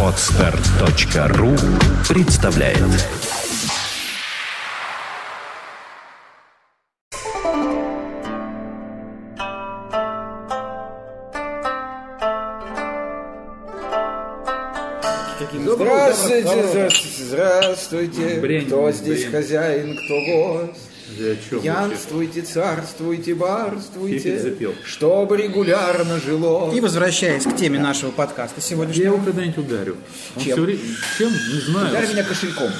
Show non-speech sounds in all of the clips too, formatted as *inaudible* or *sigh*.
Отстар.ру представляет Здравствуйте, здравствуйте, здравствуйте. Брень, кто здесь брень. хозяин, кто гость? Янствуйте, царствуйте, барствуйте, чтобы регулярно жило. И возвращаясь к теме нашего подкаста Я сегодняшнего, его когда-нибудь ударю. Он Чем? время- Чем? Не знаю. Ударь меня кошельком.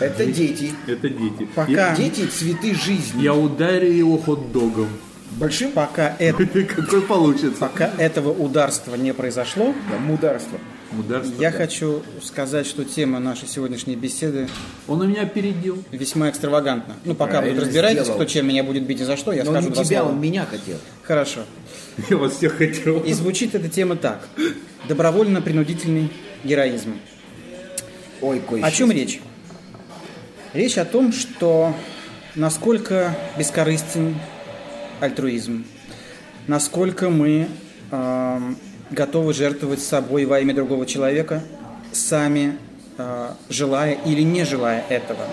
Это дети. Это дети. Пока. Я, Дети – цветы жизни. я ударю его хот-догом. Большим пока, это, *laughs* Какой получится? пока этого ударства не произошло, да, мударство. Ударство. я да. хочу сказать, что тема нашей сегодняшней беседы Он у меня опередил. весьма экстравагантна. Ну, пока Правильно вы разбираетесь, сделал. кто чем меня будет бить и за что, я Но скажу не два тебя, слова. он меня хотел. Хорошо. Я вас всех хотел. И звучит эта тема так. Добровольно-принудительный героизм. Ой, кой О чем речь? Речь о том, что насколько бескорыстен альтруизм, насколько мы эм, готовы жертвовать собой во имя другого человека, сами э, желая или не желая этого.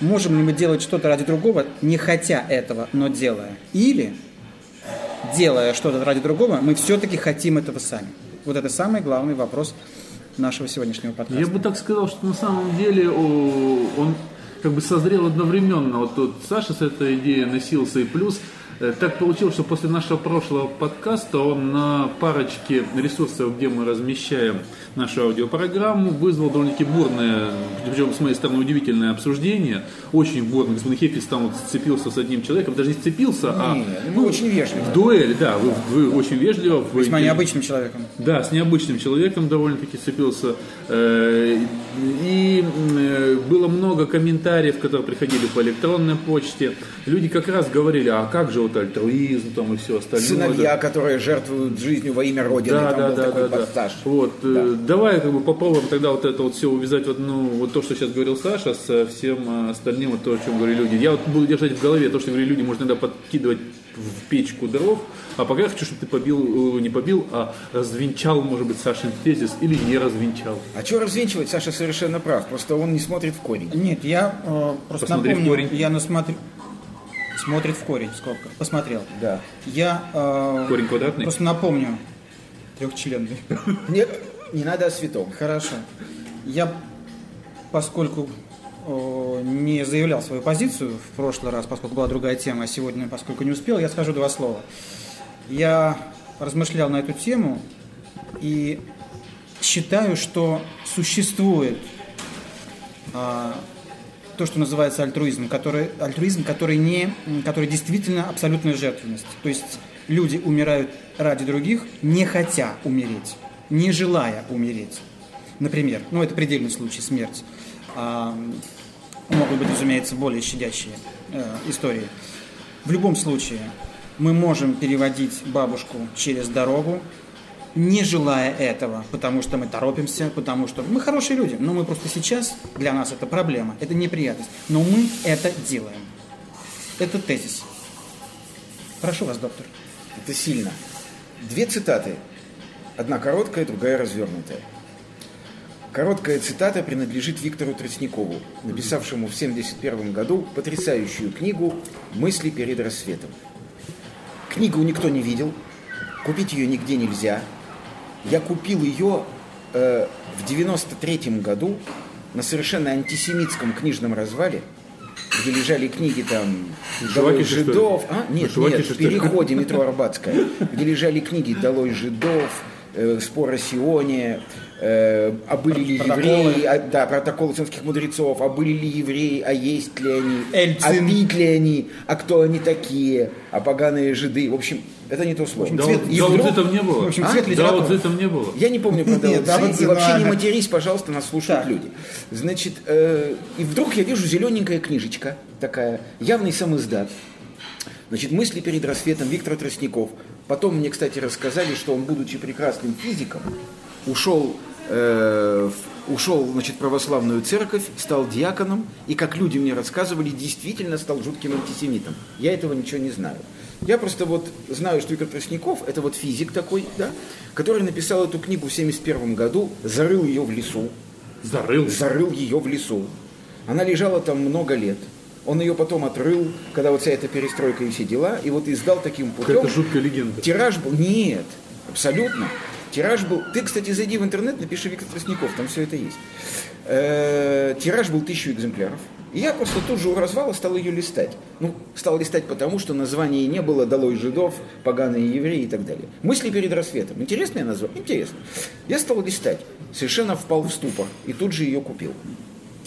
Можем ли мы делать что-то ради другого, не хотя этого, но делая? Или, делая что-то ради другого, мы все-таки хотим этого сами? Вот это самый главный вопрос нашего сегодняшнего подкаста. Я бы так сказал, что на самом деле он как бы созрел одновременно. Вот тут Саша с этой идеей носился и плюс. Э, Так получилось, что после нашего прошлого подкаста он на парочке ресурсов, где мы размещаем нашу аудиопрограмму, вызвал довольно-таки бурное, причем с моей стороны удивительное обсуждение. Очень бурное. Господин Хефис там вот сцепился с одним человеком, даже не сцепился, а Не, мы очень вежливы. в дуэль, да, вы, вы очень вежливо. вы Весьма интелли- необычным человеком. да, с необычным человеком довольно-таки сцепился. Э, И э, было много комментариев, которые приходили по электронной почте. Люди как раз говорили, а как же вот альтруизм там и все остальное. Сыновья, которые жертвуют жизнью во имя Родины. Да, Там да, был да, такой да, да. Вот, э, давай как бы попробуем тогда вот это вот все увязать в одну, вот то, что сейчас говорил Саша, со всем э, остальным, вот то, о чем говорили люди. Я вот буду держать в голове то, что говорили люди, можно иногда подкидывать в печку дров, а пока я хочу, чтобы ты побил, э, не побил, а развенчал, может быть, Сашин тезис или не развенчал. А что развенчивать? Саша совершенно прав. Просто он не смотрит в корень. Нет, я э, просто Посмотри в напомню, корень. я насмотрю... Смотрит в корень, скобка. Посмотрел. Да. Я э, Корень квадратный? просто напомню. Трехчленный. Не, не надо о святом. Хорошо. Я, поскольку э, не заявлял свою позицию в прошлый раз, поскольку была другая тема, а сегодня, поскольку не успел, я скажу два слова. Я размышлял на эту тему и считаю, что существует а, то, что называется альтруизм, который, альтруизм, который, не, который действительно абсолютная жертвенность. То есть люди умирают ради других, не хотя умереть, не желая умереть. Например, ну это предельный случай, смерть. А, могут быть, разумеется, более щадящие э, истории. В любом случае, мы можем переводить бабушку через дорогу, не желая этого, потому что мы торопимся, потому что мы хорошие люди, но мы просто сейчас, для нас это проблема, это неприятность, но мы это делаем. Это тезис. Прошу вас, доктор. Это сильно. Две цитаты. Одна короткая, другая развернутая. Короткая цитата принадлежит Виктору Тростникову, написавшему в 1971 году потрясающую книгу «Мысли перед рассветом». Книгу никто не видел, купить ее нигде нельзя. Я купил ее э, в 93 году на совершенно антисемитском книжном развале, где лежали книги там «Долой ли? жидов». А? Нет, Жвакиша, нет, в переходе *laughs* метро Арбатская, где лежали книги «Долой жидов», э, «Спор о Сионе», э, а были ли Протоколы. евреи, а, да, протоколы цинских мудрецов, а были ли евреи, а есть ли они, Эльцин. а пить ли они, а кто они такие, а поганые жиды. В общем, это не то слово. Да, Цвет- вот- да, вот этого не было. в общем, А? цвет да, вот этого не было. Я не помню про Нет, Дао Цзи, и вообще не матерись, пожалуйста, нас слушают Так. люди. Значит, э, и вдруг я вижу зелененькая книжечка такая, явный самоиздат. Значит, мысли перед рассветом Виктор Тростников. Потом мне, кстати, рассказали, что он, будучи прекрасным физиком, ушел, э, в- ушел значит, в православную церковь, стал диаконом, и, как люди мне рассказывали, действительно стал жутким антисемитом. Я этого ничего не знаю. Я просто вот знаю, что Виктор Тростников, это вот физик такой, да, который написал эту книгу в 71 году, зарыл ее в лесу. Зарыл. Зарыл ее в лесу. Она лежала там много лет. Он ее потом отрыл, когда вот вся эта перестройка и все дела, и вот издал таким путем. Это жуткая легенда. Тираж был... Нет, абсолютно. Тираж был... Ты, кстати, зайди в интернет, напиши Виктор Тростников, там все это есть. Э, Тираж был тысячу экземпляров. И я просто тут же у развала стал ее листать. Ну, стал листать потому, что названия не было «Долой жидов», «Поганые евреи» и так далее. «Мысли перед рассветом». Интересное название? Интересно. Я стал листать. Совершенно впал в ступор. И тут же ее купил.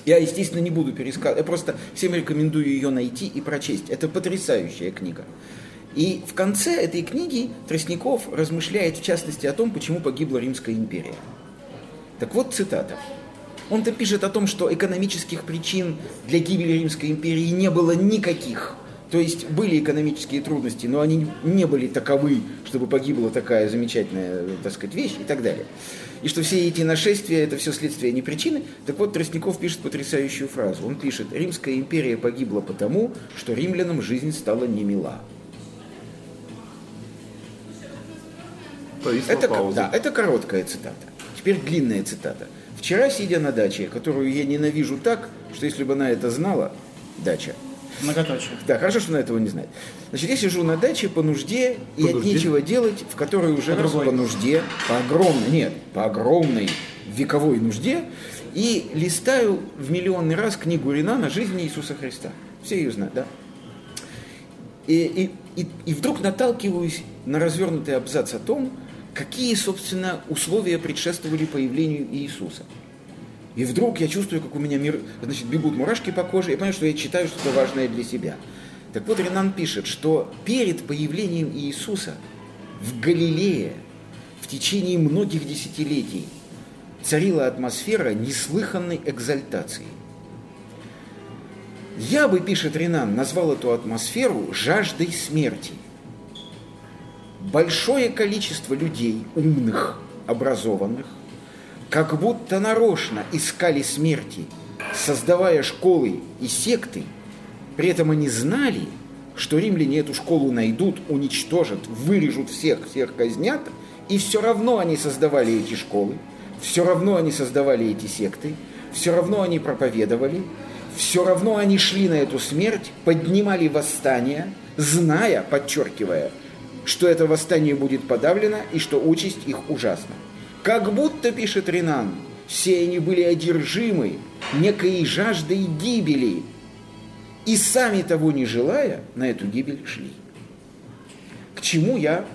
Я, естественно, не буду пересказывать. Я просто всем рекомендую ее найти и прочесть. Это потрясающая книга. И в конце этой книги Тростников размышляет, в частности, о том, почему погибла Римская империя. Так вот цитата. Он-то пишет о том, что экономических причин для гибели Римской империи не было никаких. То есть были экономические трудности, но они не были таковы, чтобы погибла такая замечательная, так сказать, вещь и так далее. И что все эти нашествия – это все следствие, а не причины. Так вот, Тростников пишет потрясающую фразу. Он пишет, «Римская империя погибла потому, что римлянам жизнь стала немила». Повисла Это, пауза. да, это короткая цитата. Теперь длинная цитата. Вчера, сидя на даче, которую я ненавижу так, что если бы она это знала, дача, Многоточие. да, хорошо, что она этого не знает. Значит, я сижу на даче по нужде и По от нужде? нечего делать, в которой уже По раз другой. по нужде, по огромной, нет, по огромной вековой нужде, и листаю в миллионный раз книгу Ренана «Жизнь Иисуса Христа». Все ее знают, да? И, и, и, и вдруг наталкиваюсь на развернутый абзац о том, какие, собственно, условия предшествовали появлению Иисуса. И вдруг я чувствую, как у меня мир, значит, бегут мурашки по коже, я понимаю, что я читаю что-то важное для себя. Так вот, Ренан пишет, что перед появлением Иисуса в Галилее в течение многих десятилетий царила атмосфера неслыханной экзальтации. Я бы, пишет Ренан, назвал эту атмосферу жаждой смерти. Большое количество людей, умных, образованных, как будто нарочно искали смерти, создавая школы и секты, при этом они знали, что римляне эту школу найдут, уничтожат, вырежут всех, всех казнят, и все равно они создавали эти школы, все равно они создавали эти секты, все равно они проповедовали, все равно они шли на эту смерть, поднимали восстание, зная, подчеркивая, что это восстание будет подавлено и что участь их ужасна. Как будто, пишет Ренан, все они были одержимы некой жаждой гибели, и сами того не желая, на эту гибель шли. К чему я?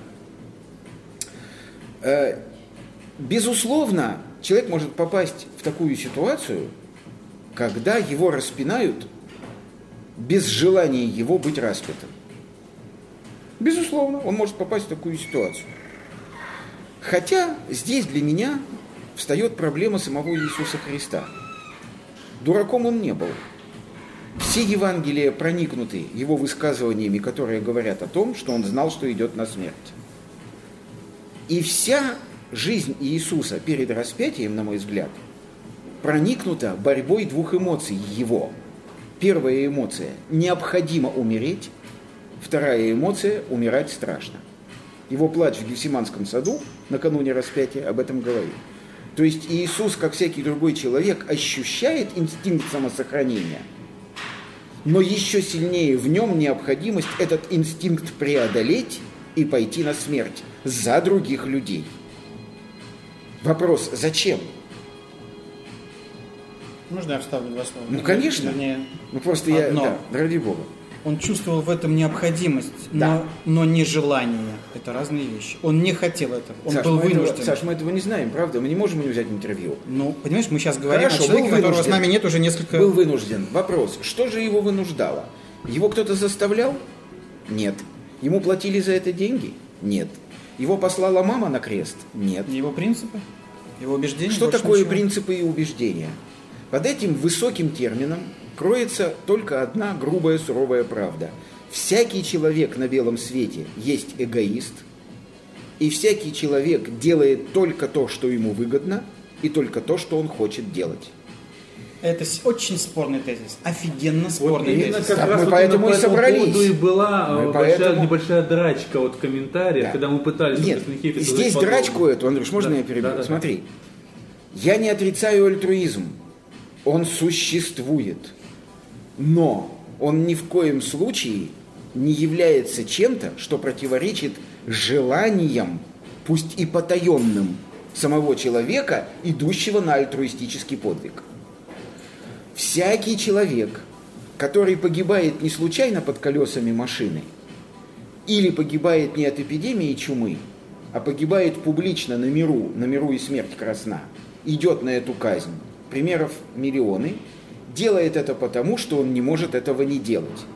Э, безусловно, человек может попасть в такую ситуацию, когда его распинают без желания его быть распятым. Безусловно, он может попасть в такую ситуацию. Хотя здесь для меня встает проблема самого Иисуса Христа. Дураком он не был. Все Евангелия проникнуты его высказываниями, которые говорят о том, что он знал, что идет на смерть. И вся жизнь Иисуса перед распятием, на мой взгляд, проникнута борьбой двух эмоций его. Первая эмоция – необходимо умереть, вторая эмоция – умирать страшно. Его плач в Гефсиманском саду накануне распятия об этом говорит. То есть Иисус, как всякий другой человек, ощущает инстинкт самосохранения, но еще сильнее в нем необходимость этот инстинкт преодолеть и пойти на смерть за других людей. Вопрос, зачем? Можно я вставлю два слова? Ну, конечно. Вернее, Ну просто я, Одно. да, ради бога. Он чувствовал в этом необходимость, Да. но, но не желание. Это разные вещи. Он не хотел этого. Он Саш, был мы этого- вынужден. Саш, мы этого не знаем, правда? Мы не можем у него взять интервью. Ну, понимаешь, мы сейчас говорим Хорошо, о человеке, которого с вынужден. нами нет уже несколько... Был вынужден. Вопрос, что же его вынуждало? Его кто-то заставлял? Нет. Ему платили за это деньги? Нет. Его послала мама на крест? Нет. Его принципы, его убеждения. Что такое ничего. принципы и убеждения? Под этим высоким термином кроется только одна грубая суровая правда. Всякий человек на белом свете есть эгоист, и всякий человек делает только то, что ему выгодно, и только то, что он хочет делать. Это очень спорный тезис. Офигенно спорный именно тезис. как Так раз мы вот поэтому и по этому собрались. поводу и была э, Мы большая, поэтому- небольшая драчка вот в комментариях, Да. когда мы пытались Нет, вот здесь задать подобное. драчку эту, Андрюш, можно Да, я перебью? да, да, да. Смотри, я не отрицаю альтруизм, он существует, но он ни в коем случае не является чем-то, что противоречит желаниям, пусть и потаенным, самого человека, идущего на альтруистический подвиг. Всякий человек, который погибает не случайно под колесами машины, или погибает не от эпидемии чумы, а погибает публично на миру, на миру и смерть красна, идет на эту казнь. Примеров миллионы. Делает это потому, что он не может этого не делать.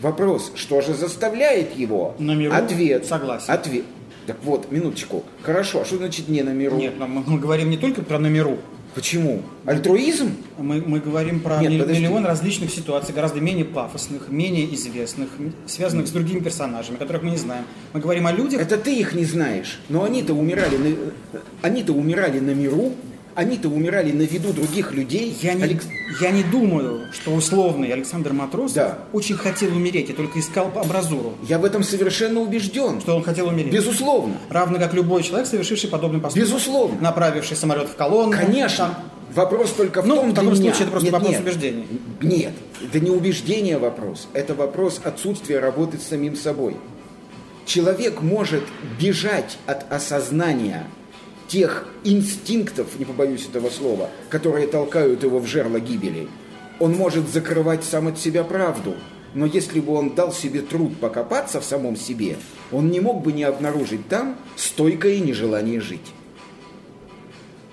Вопрос, что же заставляет его? На миру? Ответ. Согласен. Ответ. Так вот, минуточку. Хорошо, а что значит не на миру? Нет, но мы, мы говорим не только про номеру. Почему? Альтруизм? Мы, мы говорим про Нет, милли- подожди. миллион различных ситуаций, гораздо менее пафосных, менее известных, связанных с другими персонажами, которых мы не знаем. Мы говорим о людях, Это ты их не знаешь, но они-то умирали на, они-то умирали на миру, они-то умирали на виду других людей. Я не, Алекс- я не думаю, что условный Александр Матросов Да. очень хотел умереть и только искал абразуру, Я в этом совершенно убежден. что он хотел умереть. Безусловно. Равно как любой человек, совершивший подобный поступок. Безусловно. Направивший самолет в колонну. Конечно. там. Вопрос только в Ну, том, в таком меня- случае это просто Нет, вопрос нет. убеждения. Нет, это не убеждение вопрос, это вопрос отсутствия работы с самим собой. Человек может бежать от осознания тех инстинктов, не побоюсь этого слова, которые толкают его в жерло гибели. Он может закрывать сам от себя правду, но если бы он дал себе труд покопаться в самом себе, он не мог бы не обнаружить там стойкое нежелание жить.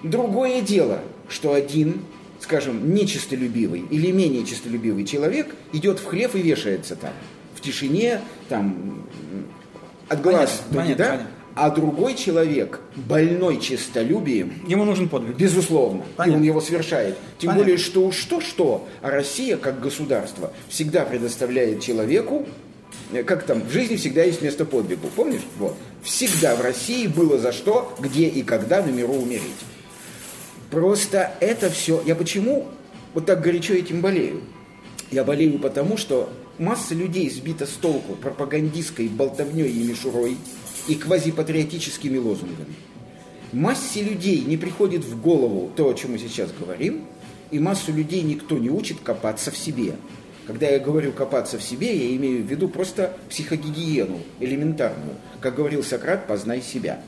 Другое дело, что один, скажем, нечистолюбивый или менее чистолюбивый человек идет в хлев и вешается там, в тишине, там, от глаз, понятно, да? понятно. А другой человек, больной честолюбием, Ему нужен подвиг. Безусловно. И Понятно. он его совершает. Тем Понятно. более, что уж что-что, а Россия, как государство, всегда предоставляет человеку, э, как там, в жизни всегда есть место подвигу. Помнишь? Вот. Всегда в России было за что, где и когда на миру умереть. Просто это все... Я почему вот так горячо этим болею? Я болею потому, что масса людей сбита с толку пропагандистской болтовней и мишурой и квазипатриотическими лозунгами. Массе людей не приходит в голову то, о чем мы сейчас говорим, и массу людей никто не учит копаться в себе. Когда я говорю копаться в себе, я имею в виду просто психогигиену, элементарную. Как говорил Сократ, познай себя.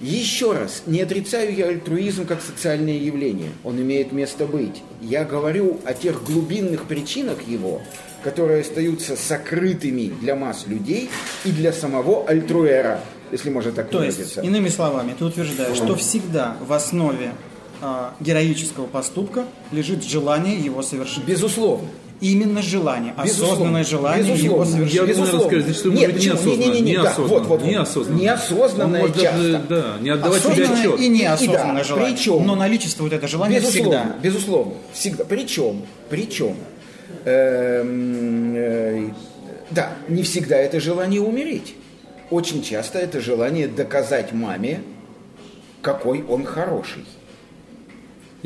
Еще раз, не отрицаю я альтруизм как социальное явление. Он имеет место быть. Я говорю о тех глубинных причинах его, которые остаются сокрытыми для масс людей и для самого альтруэра, если можно так То есть, выразиться. иными словами, ты утверждаешь, что всегда в основе а, героического поступка лежит желание его совершить. Безусловно. Именно желание, Безусловно. осознанное желание Безусловно. его совершить. Я Безусловно. сказал, значит, что Нет, почему? неосознанно. Не-не-не, да, неосознанно. вот, вот, вот. Неосознанно. Неосознанное Он может даже, часто. да, не отдавать себе Осознанное отчет. и неосознанное И да, желание. причем- Но наличествует это желание Безусловно, всегда. безусловно, всегда. Причем, причем, эм, э, да, не всегда это желание умереть. Очень часто это желание доказать маме, какой он хороший.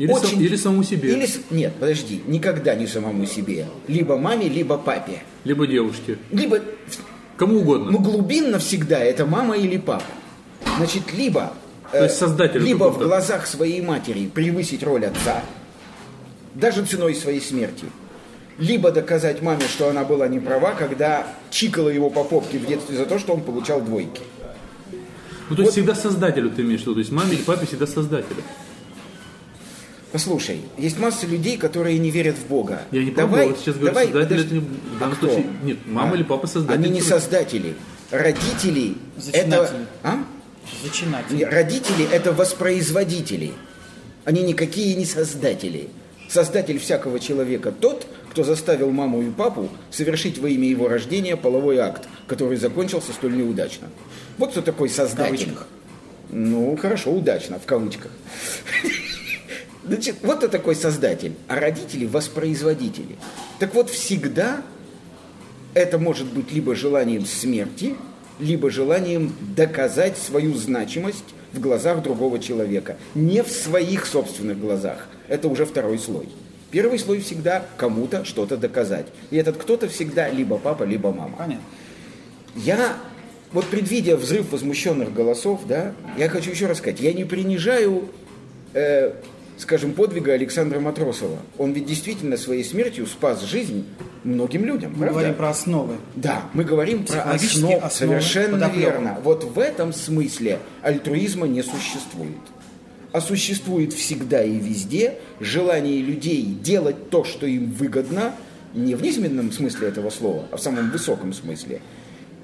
Или, сам- Очень- или самому себе. Или нет, подожди, никогда не самому себе. Либо маме, либо папе. Либо девушке. Либо, Кому угодно. ну, глубинно всегда это мама или папа. Значит, либо, э, То есть создателю либо в глазах своей матери превысить роль отца, даже ценой своей смерти, либо доказать маме, что она была не права, когда чикала его по попке в детстве за то, что он получал двойки. Ну, то есть всегда создателю ты имеешь в виду. То есть маме или папе всегда создателю. Послушай, есть масса людей, которые не верят в Бога. Я не давай, пробовал, вот сейчас говорю, давай, создатель подожди. это не- в данном А кто? случае- нет, мама или папа создатель. Они не создатели. Родители это... Зачинатели. А? Зачинатель. Не, Родители – это воспроизводители. Они никакие не создатели. Создатель всякого человека тот, кто заставил маму и папу совершить во имя его рождения половой акт, который закончился столь неудачно. Вот кто такой создатель. кавычках. Ну, хорошо, удачно, в кавычках. Значит, вот кто такой создатель, а родители – воспроизводители. Так вот, всегда это может быть либо желанием смерти, либо желанием доказать свою значимость в глазах другого человека. Не в своих собственных глазах. Это уже второй слой. Первый слой всегда кому-то что-то доказать. И этот кто-то всегда либо папа, либо мама. Понятно. Я, вот предвидя взрыв возмущенных голосов, да, я хочу еще раз сказать, я не принижаю, э, скажем, подвига Александра Матросова. Он ведь действительно своей смертью спас жизнь многим людям. Мы правда? говорим про основы. Да, мы говорим про основу. основы Совершенно подоплеки. верно. Вот в этом смысле альтруизма не существует. А существует всегда и везде желание людей делать то, что им выгодно, не в низменном смысле этого слова, а в самом высоком смысле,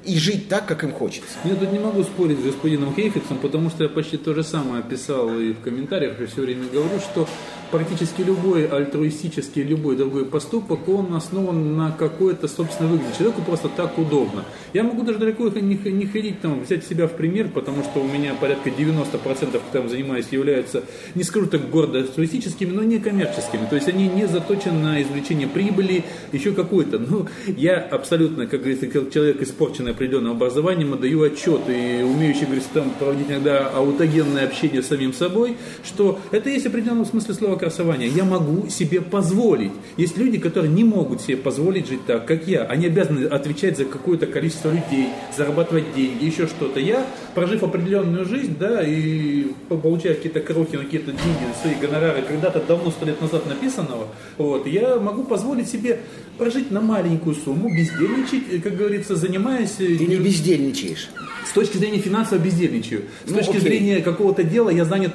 и жить так, как им хочется. Я тут не могу спорить с господином Хейфицем, потому что я почти то же самое писал и в комментариях, и все время говорю, что практически любой альтруистический, любой другой поступок, он основан на какой-то собственной выгоде. Человеку просто так удобно. Я могу даже далеко не, не ходить, там, взять себя в пример, потому что у меня порядка 90% там занимаюсь, являются, не скажу так гордо альтруистическими, но не коммерческими. То есть они не заточены на извлечение прибыли, еще какой-то. Но я абсолютно, как говорится, человек испорченный определенным образованием, отдаю отчет и умеющий, говорится, там проводить иногда аутогенное общение с самим собой, что это есть в определенном смысле слова красования. Я могу себе позволить. Есть люди, которые не могут себе позволить жить так, как я. Они обязаны отвечать за какое-то количество людей, зарабатывать деньги, еще что-то. Я, прожив определенную жизнь, да, и получая какие-то крохи, какие-то деньги, свои гонорары, когда-то давно, сто лет назад написанного, вот, я могу позволить себе прожить на маленькую сумму, бездельничать, как говорится, занимаясь... Ты не бездельничаешь. С точки зрения финансово бездельничаю. С Ну, точки окей. зрения какого-то дела я занят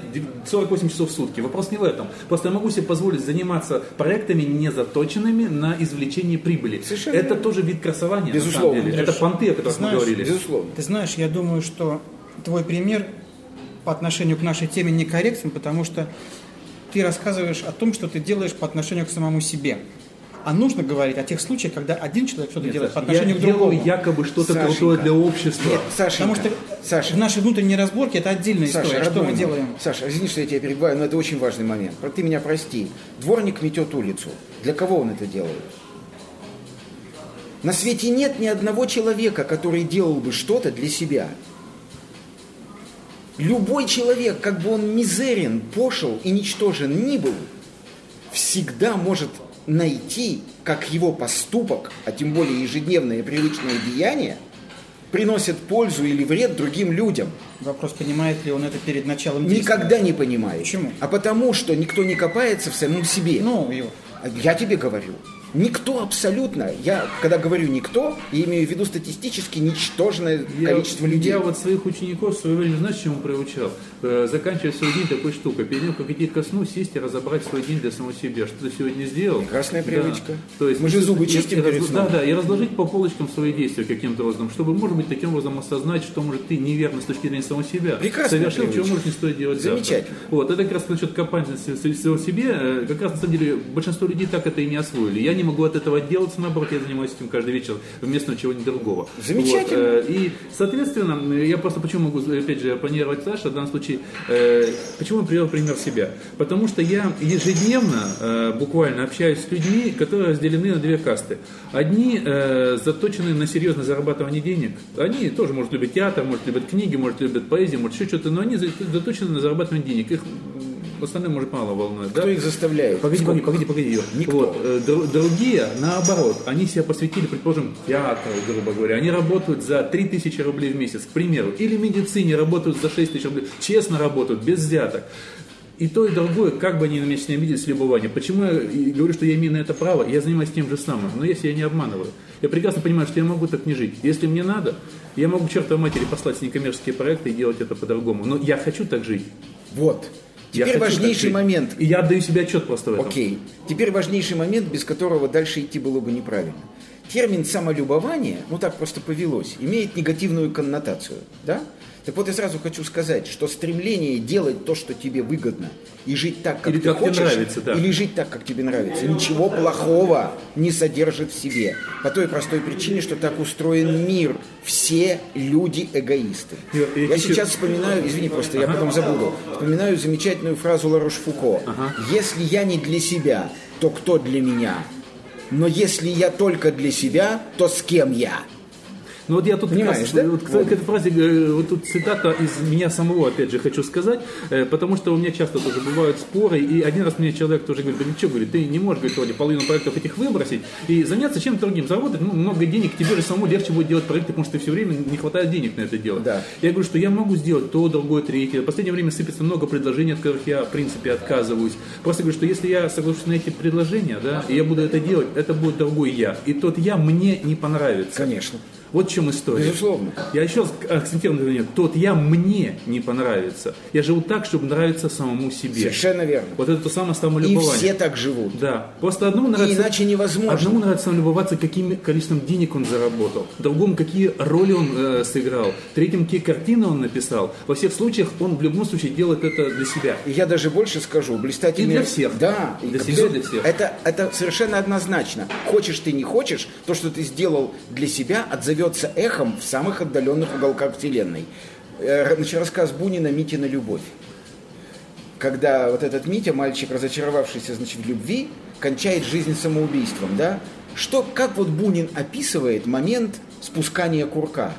48 часов в сутки. Вопрос не в этом. Просто я могу себе позволить заниматься проектами, не заточенными на извлечение прибыли. Совершенно это тоже вид красования, Безусловно. на самом деле. Это понты, о которых мы Знаешь, говорили. Безусловно. Ты знаешь, я думаю, что твой пример по отношению к нашей теме некорректен, потому что ты рассказываешь о том, что ты делаешь по отношению к самому себе. А нужно говорить о тех случаях, когда один человек что-то Нет, делает по Саша, отношению я к другому. делаю якобы что-то Сашенька. крутое для общества. Нет, Сашенька, Потому что Саша, в нашей внутренней разборке это отдельная Саша, история. Что родной мы мой, делаем? Саша, извини, что я тебя перебиваю, но это очень важный момент. Про- Ты меня прости. Дворник метет улицу. Для кого он это делает? На свете нет ни одного человека, который делал бы что-то для себя. Любой человек, как бы он мизерен, пошел и ничтожен ни был, всегда может найти, как его поступок, а тем более ежедневное и привычное деяние, приносит пользу или вред другим людям. Вопрос, понимает ли он это перед началом действия. Никогда не понимает. Почему? А потому что никто не копается в самом себе. Ну, его. Я тебе говорю. Никто абсолютно. Я, когда говорю никто, я имею в виду статистически ничтожное Я, количество людей. я вот своих учеников в свое время, знаешь, чему приучал? Э, заканчивая свой день такой штукой. Перед тем, как идти ко сну, сесть и разобрать свой день для самого себя. Что ты сегодня сделал? Прекрасная Да. привычка. То есть, Мы же зубы чистим и перед сном. Да, да, и разложить по полочкам свои действия каким-то образом, чтобы, может быть, таким образом осознать, что, может, ты неверно с точки зрения самого себя. Прекрасная Совершил, чего, привычка. может, не стоит делать завтра. Замечательно. Вот, это как раз насчет копания всего себе. э, Как раз, на самом деле, большинство людей так это и не освоили. Я не могу от этого отделаться, наоборот, я занимаюсь этим каждый вечер вместо чего-нибудь другого. Замечательно. Вот, э, и, соответственно, я просто почему могу, опять же, оппонировать Саше в данном случае, э, почему я привел пример себя? Потому что я ежедневно э, буквально общаюсь с людьми, которые разделены на две касты. Одни э, заточены на серьезное зарабатывание денег. Они тоже, может, любят театр, может, любят книги, может, любят поэзию, может, еще что-то, но они за- заточены на зарабатывание денег. Их м, остальное, может, мало волнует. Кто да? их заставляет? Погоди, Сколько? погоди, погоди, погоди. Никто. Вот, э, дру- другие, наоборот, они себя посвятили, предположим, театру, грубо говоря. Они работают за 3000 рублей в месяц, к примеру. Или в медицине работают за 6 тысяч рублей. Честно работают, без взяток. И то, и другое, как бы они на меня не обидели с любования. Почему я говорю, что я имею на это право? Я занимаюсь тем же самым, но я себя не обманываю. Я прекрасно понимаю, что я могу так не жить. Если мне надо, я могу к чертовой матери послать некоммерческие проекты и делать это по-другому. Но я хочу так жить. Вот. Теперь важнейший момент. И я отдаю себе отчет просто в этом. Окей. Теперь важнейший момент, без которого дальше идти было бы неправильно. Термин самолюбование, ну так просто повелось, имеет негативную коннотацию. Да? Так вот я сразу хочу сказать, что стремление делать то, что тебе выгодно, и жить так, как Или ты как тебе хочешь, нравится, да. или жить так, как тебе нравится, ничего плохого не содержит в себе. По той простой причине, что так устроен мир. Все люди эгоисты. Я- я сейчас вспоминаю, извини, просто я потом забуду, вспоминаю замечательную фразу Ларош Фуко. Если я не для себя, то кто для меня? Но если я только для себя, то с кем я? Ну вот я тут как Понимаешь, раз, да? вот к, Вот. к этой фразе, э, вот тут цитата из меня самого, опять же, хочу сказать, э, потому что у меня часто тоже бывают споры, и один раз мне человек тоже говорит, да ничего, говорит, ты не можешь, говорит, вроде половину проектов этих выбросить и заняться чем-то другим, заработать ну, много денег, тебе же самому легче будет делать проекты, потому что все время не хватает денег на это дело. Да. Я говорю, что я могу сделать то, другое, третье. В последнее время сыпется много предложений, от которых я, в принципе, отказываюсь. Просто говорю, что если я соглашусь на эти предложения, да, и я буду это делать, это будет другой я. И тот я мне не понравится. Конечно. Вот в чем история. Безусловно. Я еще раз акцентирую на внимание, тот я мне не понравится. Я живу так, чтобы нравиться самому себе. Совершенно верно. Вот это то самое И самолюбование. все так живут. Да. Просто одному нравится... иначе невозможно. Одному нравится самолюбоваться, каким количеством денег он заработал. Другому, какие роли он э, сыграл. Третьим, какие картины он написал. Во всех случаях он в любом случае делает это для себя. И я даже больше скажу, блистательный... И для всех. Да. Для и себя, для всех. Это, это совершенно однозначно. Хочешь ты, не хочешь, то, что ты сделал для себя, отзовется эхом в самых отдаленных уголках Вселенной. Э, Значит, рассказ Бунина «Митина любовь». Когда вот этот Митя, мальчик, разочаровавшийся значит, в любви, кончает жизнь самоубийством, да? Что, как вот Бунин описывает момент спускания курка?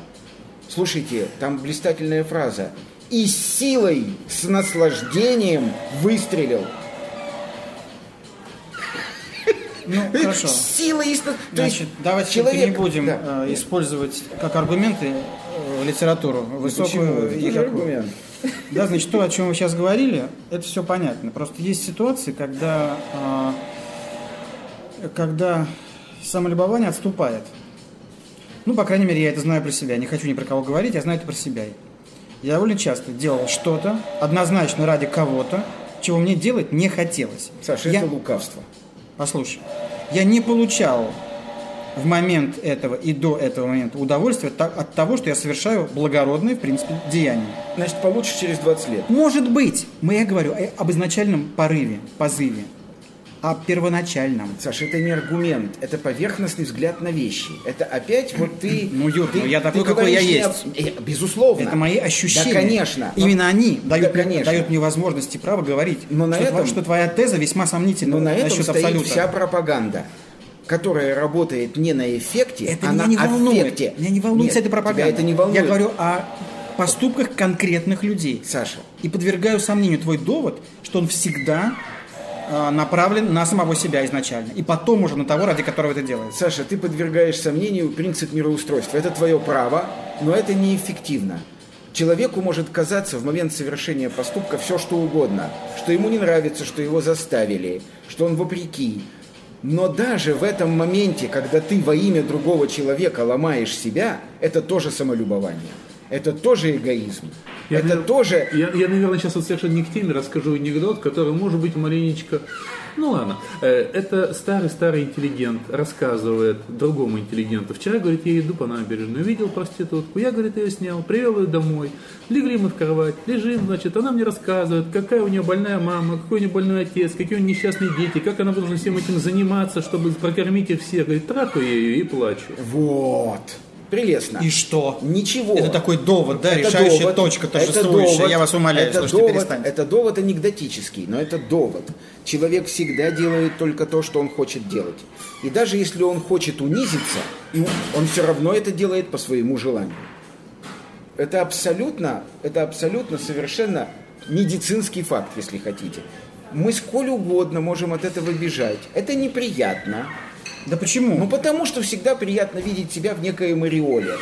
Слушайте, там блистательная фраза. И силой, с наслаждением выстрелил. Ну, хорошо. С силой и с нас- то Значит, давайте человек- не будем Да. э, использовать как аргументы э, литературу Почему? высокую Это и тоже какую. аргумент. Да, значит, то, о чем вы сейчас говорили, это все понятно. Просто есть ситуации, когда, а, когда самолюбование отступает. Ну, по крайней мере, я это знаю про себя. Не хочу ни про кого говорить, я знаю это про себя. Я довольно часто делал что-то, однозначно ради кого-то, чего мне делать не хотелось. Саша, я... это лукавство. Послушай, я не получал в момент этого и до этого момента удовольствия та- от того, что я совершаю благородные, в принципе, деяния. Значит, получше через 20 лет. Может быть, мы я говорю э, об изначальном порыве, позыве, о первоначальном. Саша, это не аргумент, это поверхностный взгляд на вещи. Это опять вот ты... Ну, Юр, ты- ну, я такой, какой я не об- есть. Э, Безусловно. Это мои ощущения. Да, конечно. Именно они дают, Да, мне, конечно. дают мне возможность и право говорить, Но на что, этом- что твоя теза весьма сомнительна Но на этом насчет стоит абсолюта. вся пропаганда, которая работает не на эффекте, Это а меня на не волнует. аффекте. Меня не волнует Нет, эта пропаганда. Это не волнует. Я говорю о поступках конкретных людей. Саша, И подвергаю сомнению твой довод, что он всегда направлен на самого себя изначально. И потом уже на того, ради которого это делается. Саша, ты подвергаешь сомнению принцип мироустройства. Это твое право, но это неэффективно. Человеку может казаться в момент совершения поступка все, что угодно. Что ему не нравится, что его заставили, что он вопреки. Но даже в этом моменте, когда ты во имя другого человека ломаешь себя, это тоже самолюбование. Это тоже эгоизм. Я это навер- тоже... Я, я, наверное, сейчас вот совершенно не к теме расскажу анекдот, который может быть маленечко... Ну ладно. Э, Это старый-старый интеллигент рассказывает другому интеллигенту. Вчера, говорит, я иду по набережной, увидел проститутку. Я, говорит, ее снял, привел ее домой. Легли мы в кровать, лежим, значит, она мне рассказывает, какая у нее больная мама, какой у нее больной отец, какие у нее несчастные дети, как она должна всем этим заниматься, чтобы прокормить их всех. Говорит, трахаю я ее и плачу. Вот. Прелестно. И что? Ничего. Это такой довод, да, Это решающая довод. точка торжествующая. довод. Я вас умоляю, это слушайте, довод, перестаньте. Это довод анекдотический, но это довод. Человек всегда делает только то, что он хочет делать. И даже если он хочет унизиться, он все равно это делает по своему желанию. Это абсолютно, это абсолютно совершенно медицинский факт, если хотите. Мы сколь угодно можем от этого бежать. Это неприятно. Да почему? Ну, потому что всегда приятно видеть себя в некой ореоле.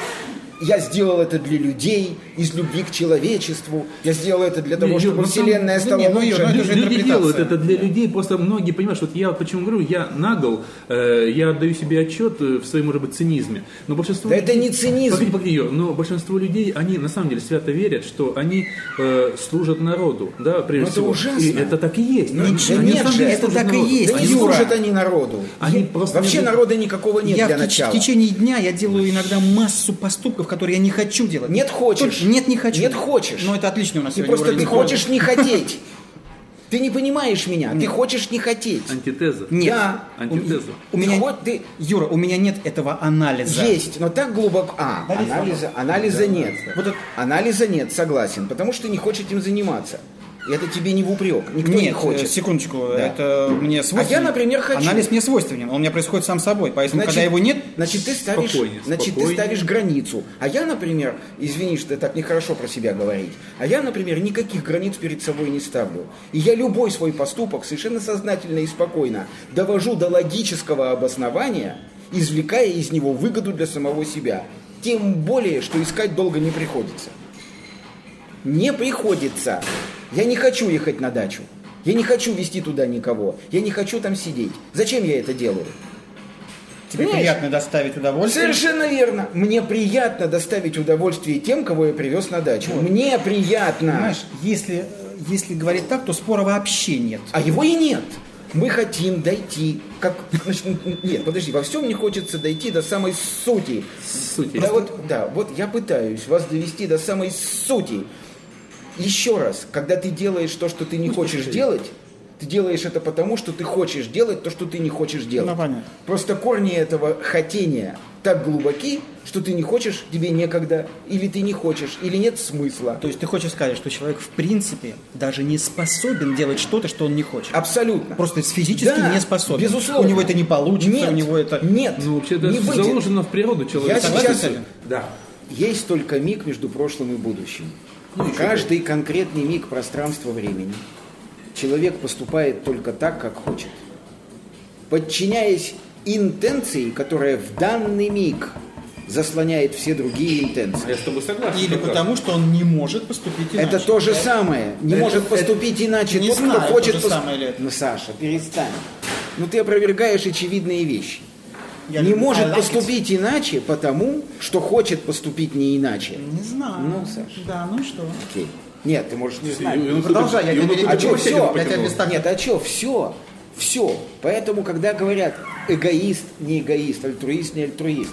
Я сделал это для людей, из любви к человечеству. Я сделал это для того, Не, чтобы ну, Вселенная ну, стала не, ну, лучше. Ну, это Люди интерпретация. делают это для людей, просто многие, понимаешь, вот я почему говорю, я нагл, э, я отдаю себе отчет э, в своем, может быть, цинизме, но большинство Да это людей- не цинизм. Погоди, погоди, но большинство людей, они на самом деле свято верят, что они э, служат народу, да, прежде Ну, это всего. ужасно. И это так и есть. Ну, Они- да они нет же, деле это так и народу. есть. Да не Юра. служат они народу. Они Я- просто Вообще не- народа никакого нет я для в, начала. в течение дня я делаю иногда массу поступков, которые я не хочу делать. Нет, хочешь. Только- нет, не хочу. Нет, хочешь. Но это отлично у нас Ты сегодня просто ты хочешь не хотеть. Ты не понимаешь меня. Ты хочешь не хотеть. Антитеза. Нет. Да. Антитеза. У меня, Вот ты Юра, у меня нет этого анализа. есть, но так глубоко. А, анализа, анализа нет. Вот это- Анализа нет, согласен, потому что не хочешь этим заниматься. Это тебе не в упрек. Никто Нет, не хочет. э, секундочку, Да. это мне свойственно. например, хочу. Анализ мне свойственен, он у меня происходит сам собой, поэтому, когда его нет, значит, ты ставишь, Спокойнее, значит, ты спокойнее. ставишь границу. А я, например, извини, что так нехорошо про себя говорить, а я, например, никаких границ перед собой не ставлю. И я любой свой поступок совершенно сознательно и спокойно довожу до логического обоснования, извлекая из него выгоду для самого себя. Тем более, что искать долго не приходится. Не приходится. Я не хочу ехать на дачу. Я не хочу вести туда никого. Я не хочу там сидеть. Зачем я это делаю? тебе Понимаешь? приятно доставить удовольствие. Совершенно верно. Мне приятно доставить удовольствие тем, кого я привез на дачу. Мне приятно. Понимаешь, если, если говорить так, то спора вообще нет. А его и нет. Мы хотим дойти. Как, значит, нет, подожди, во всем мне хочется дойти до самой сути. Суть Да вот, да, вот я пытаюсь вас довести до самой сути. Еще раз, когда ты делаешь то, что ты не хочешь делать, ты делаешь это потому, что ты хочешь делать то, что ты не хочешь делать. Ну, понятно. Просто корни этого хотения так глубоки, что ты не хочешь, тебе некогда, или ты не хочешь, или нет смысла. То есть ты хочешь сказать, что человек в принципе даже не способен делать что-то, что он не хочет. Абсолютно. Просто физически Да, не способен. Безусловно. У него это не получится, Нет, у него это... Нет. Ну, вообще, это не выйдет. заложено в природу человека. Я сейчас... Да. Есть только миг между прошлым и будущим. Ну, каждый конкретный миг пространства-времени человек поступает только так, как хочет. Подчиняясь интенции, которая в данный миг заслоняет все другие интенции. я с тобой согласен. Или как потому, что он не может поступить иначе. Это то же самое. Не Это- может это- поступить иначе не тот, знаю, кто хочет... то же самое ли это. Ну, Саша, перестань. Ну, ты опровергаешь очевидные вещи. Не может like it. поступить иначе, потому что хочет поступить не иначе. Не знаю. Ну, Саша. Да, ну что? Окей. Нет, ты можешь не знать. Он Продолжай, я тебе- А что, все? Нет, а что, все, все. Поэтому, когда говорят эгоист, не эгоист, альтруист, не альтруист,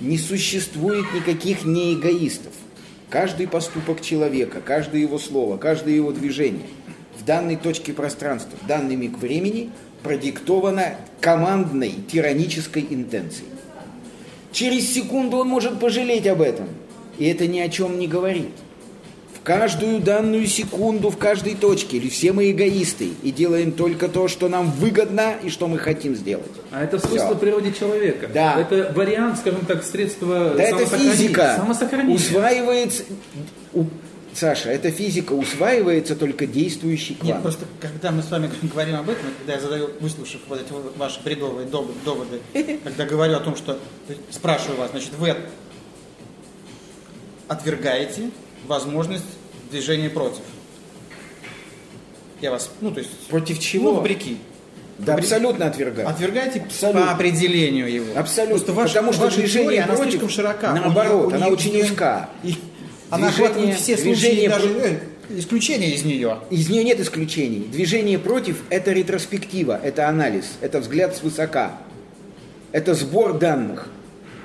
не существует никаких неэгоистов. Каждый поступок человека, каждое его слово, каждое его движение в данной точке пространства, в данный миг времени продиктовано командной тиранической интенцией. Через секунду он может пожалеть об этом. И это ни о чем не говорит. В каждую данную секунду, в каждой точке, или все мы эгоисты и делаем только то, что нам выгодно и что мы хотим сделать. А это свойство Всё. природе человека. Да. Это вариант, скажем так, средства Да это физика. Самосохранения. Усваивается... Саша, эта физика усваивается только действующий Нет, квант. просто когда мы с вами говорим об этом, когда я задаю, выслушав вот эти ваши бредовые доводы, *laughs* когда говорю о том, что спрашиваю вас, значит, вы отвергаете возможность движения против. Я вас, ну, то есть, Против чего? ну, вопреки. Да, абсолютно отвергаю. Отвергаете Абсолютно. по определению его. Абсолютно. Просто ваша, Потому что ваша движение теория, она против, слишком широка. наоборот, У она у неё- очень узка. и Она Движение- все движение даже э, исключения из нее. Из нее нет исключений. Движение против – это ретроспектива, это анализ, это взгляд свысока, это сбор данных,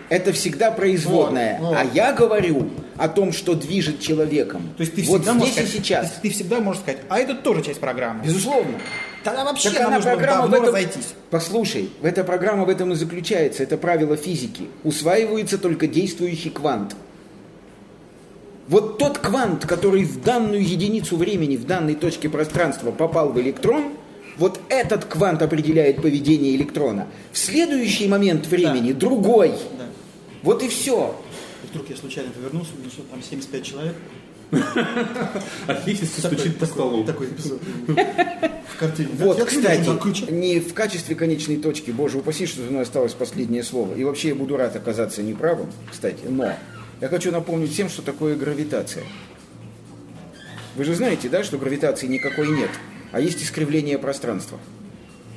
это всегда производная. Вот, вот. А я говорю о том, что движет человеком. То есть ты вот всегда можешь здесь и сказать, сейчас. то есть ты всегда можешь сказать, а это тоже часть программы. Безусловно. Тогда вообще Так она программа в этом... разойтись. Послушай, эта программа в этом и заключается. Это правило физики. Усваивается только действующий квант. Вот тот квант, который в данную единицу времени, в данной точке пространства попал в электрон, вот этот квант определяет поведение электрона. В следующий момент времени другой. Да. Вот и все. И вдруг я случайно повернулся, увидел, что там 75 человек. *laughs* А хищница стучит по столу. Такой эпизод. *laughs* В картине. Вот, кстати, не в качестве конечной точки, боже упаси, что за мной осталось последнее слово. И вообще я буду рад оказаться неправым, кстати, но я хочу напомнить всем, что такое гравитация. Вы же знаете, да, что гравитации никакой нет, а есть искривление пространства.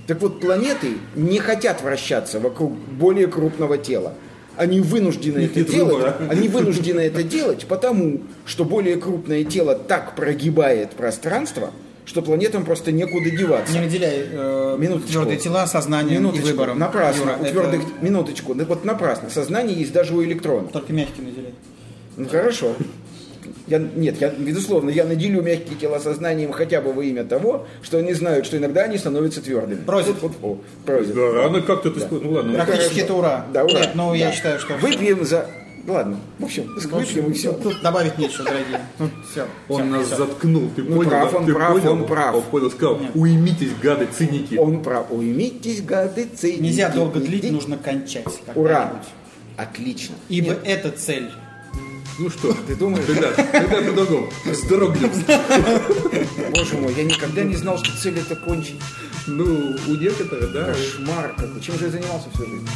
Так вот, планеты не хотят вращаться вокруг более крупного тела. Они вынуждены это делать. выбора. Они вынуждены это делать, потому что более крупное тело так прогибает пространство, что планетам просто некуда деваться. Не разделяй э, Минуточку. твердые тела сознанием Минуточку, и выбором. напрасно, Юра, у это твердых, минуточку, да вот напрасно. Сознание есть даже у электрона. Только мягким наделяй. Ну хорошо. Я, нет, я, безусловно, я наделю мягкие тела сознанием хотя бы во имя того, что они знают, что иногда они становятся твердыми. Просит. Вот, вот, просит. Да, она как-то, ты сказал, ну ладно. Да. Практически это ура. Да, ура. Нет, но я Да. считаю, что... Выпьем за... ладно. В общем, выпьем и все. Тут добавить нечего, дорогие. Тут все. Он нас заткнул, ты Ну, понял? прав, да? он Ты прав, понял? он прав. Он понял, сказал, уймитесь, гады, циники. Он прав. Уймитесь, гады, циники. Нельзя долго длить, нужно кончать. Ура! Отлично. Ибо Нет, это цель. Ну что, Ты думаешь? ребят, ребят, по-другому, вздрогнем. Боже мой, я никогда не знал, что цель это кончить. Ну, у некоторых, да, Кошмар какой. Чем же я занимался всю жизнь?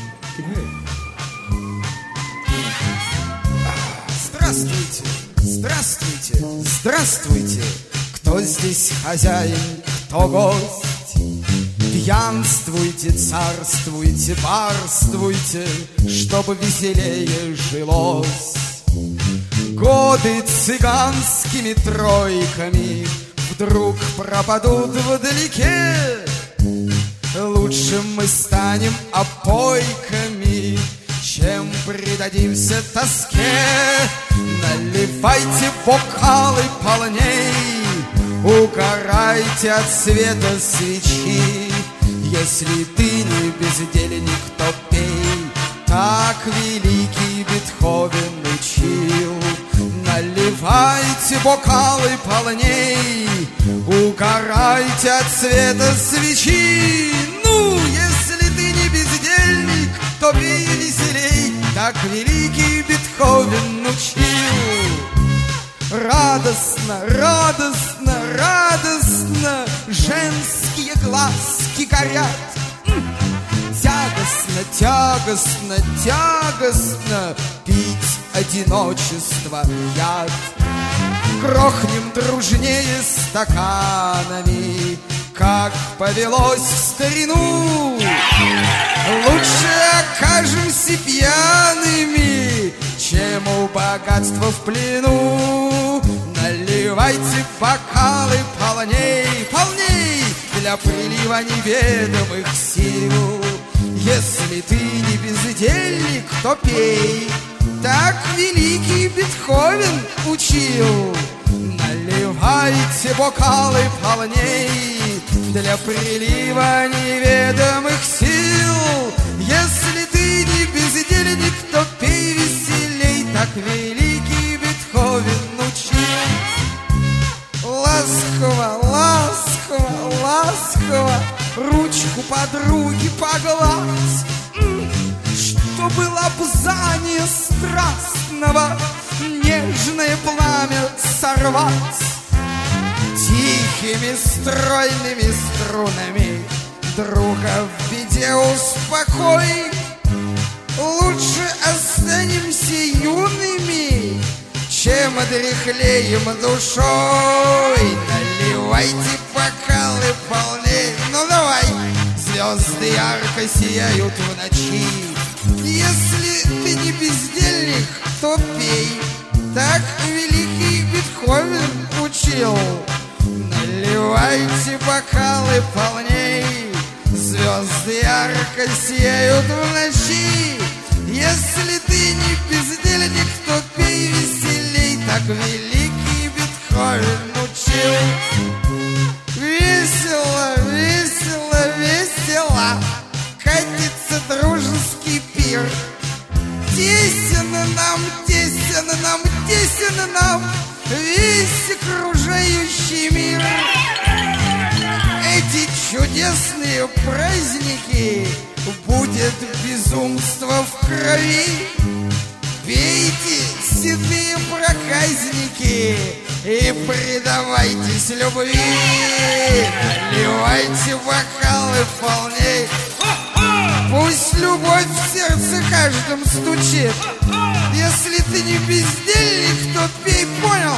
Здравствуйте, здравствуйте, здравствуйте. Кто здесь хозяин, кто гость? Пьянствуйте, царствуйте, барствуйте, Чтобы веселее жилось. Годы цыганскими тройками Вдруг пропадут вдалеке. Лучше мы станем опойками, чем предадимся тоске. Наливайте бокалы полней, угорайте от света свечи. Если ты не бездельник, то пей, так великий Бетховен учил. Наливайте бокалы полней, угорайте от света свечи. Ну, если ты не бездельник, то пей веселей, так великий Бетховен учил. Радостно, радостно, радостно Женские глазки горят! Тягостно, тягостно, Пить одиночество яд Грохнем дружнее стаканами Как повелось в старину Лучше окажемся пьяными, чем у богатства в плену. Наливайте бокалы полней, полней для прилива неведомых сил. Если ты не бездельник, то пей, так великий Бетховен учил. Наливайте бокалы полней. Для прилива неведомых сил. Если ты не бездельник, то пей веселей. Так великий Бетховен учил. Ласково, ласково, ласково Ручку подруги погладь М, Чтобы лапзание страстного Нежное пламя сорвать. Тихими стройными струнами Друга в беде успокой. Лучше останемся юными Чем дряхлеем душой. Наливайте бокалы давай Звезды ярко сияют в ночи. Если ты не бездельник, то пей. Так великий Бетховен учил. Наливайте бокалы полней. Звезды ярко сияют в ночи. Если ты не бездельник, то пей веселей. Так великий Бетховен учил пир Тесен нам, тесен нам, тесен нам Весь окружающий мир. Эти чудесные праздники Будет безумство в крови. Пейте, седые проказники И предавайтесь любви. Наливайте бокалы полней Пусть любовь в сердце каждом стучит. Если ты не бездельник, то пей, понял?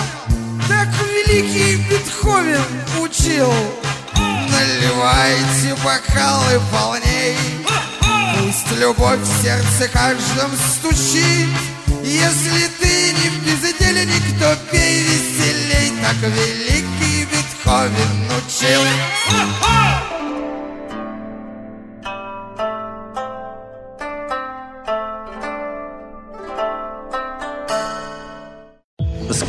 Так великий Бетховен учил. Наливайте бокалы полней. Пусть любовь в сердце каждом стучит. Если ты не бездельник, то пей веселей Так великий Бетховен учил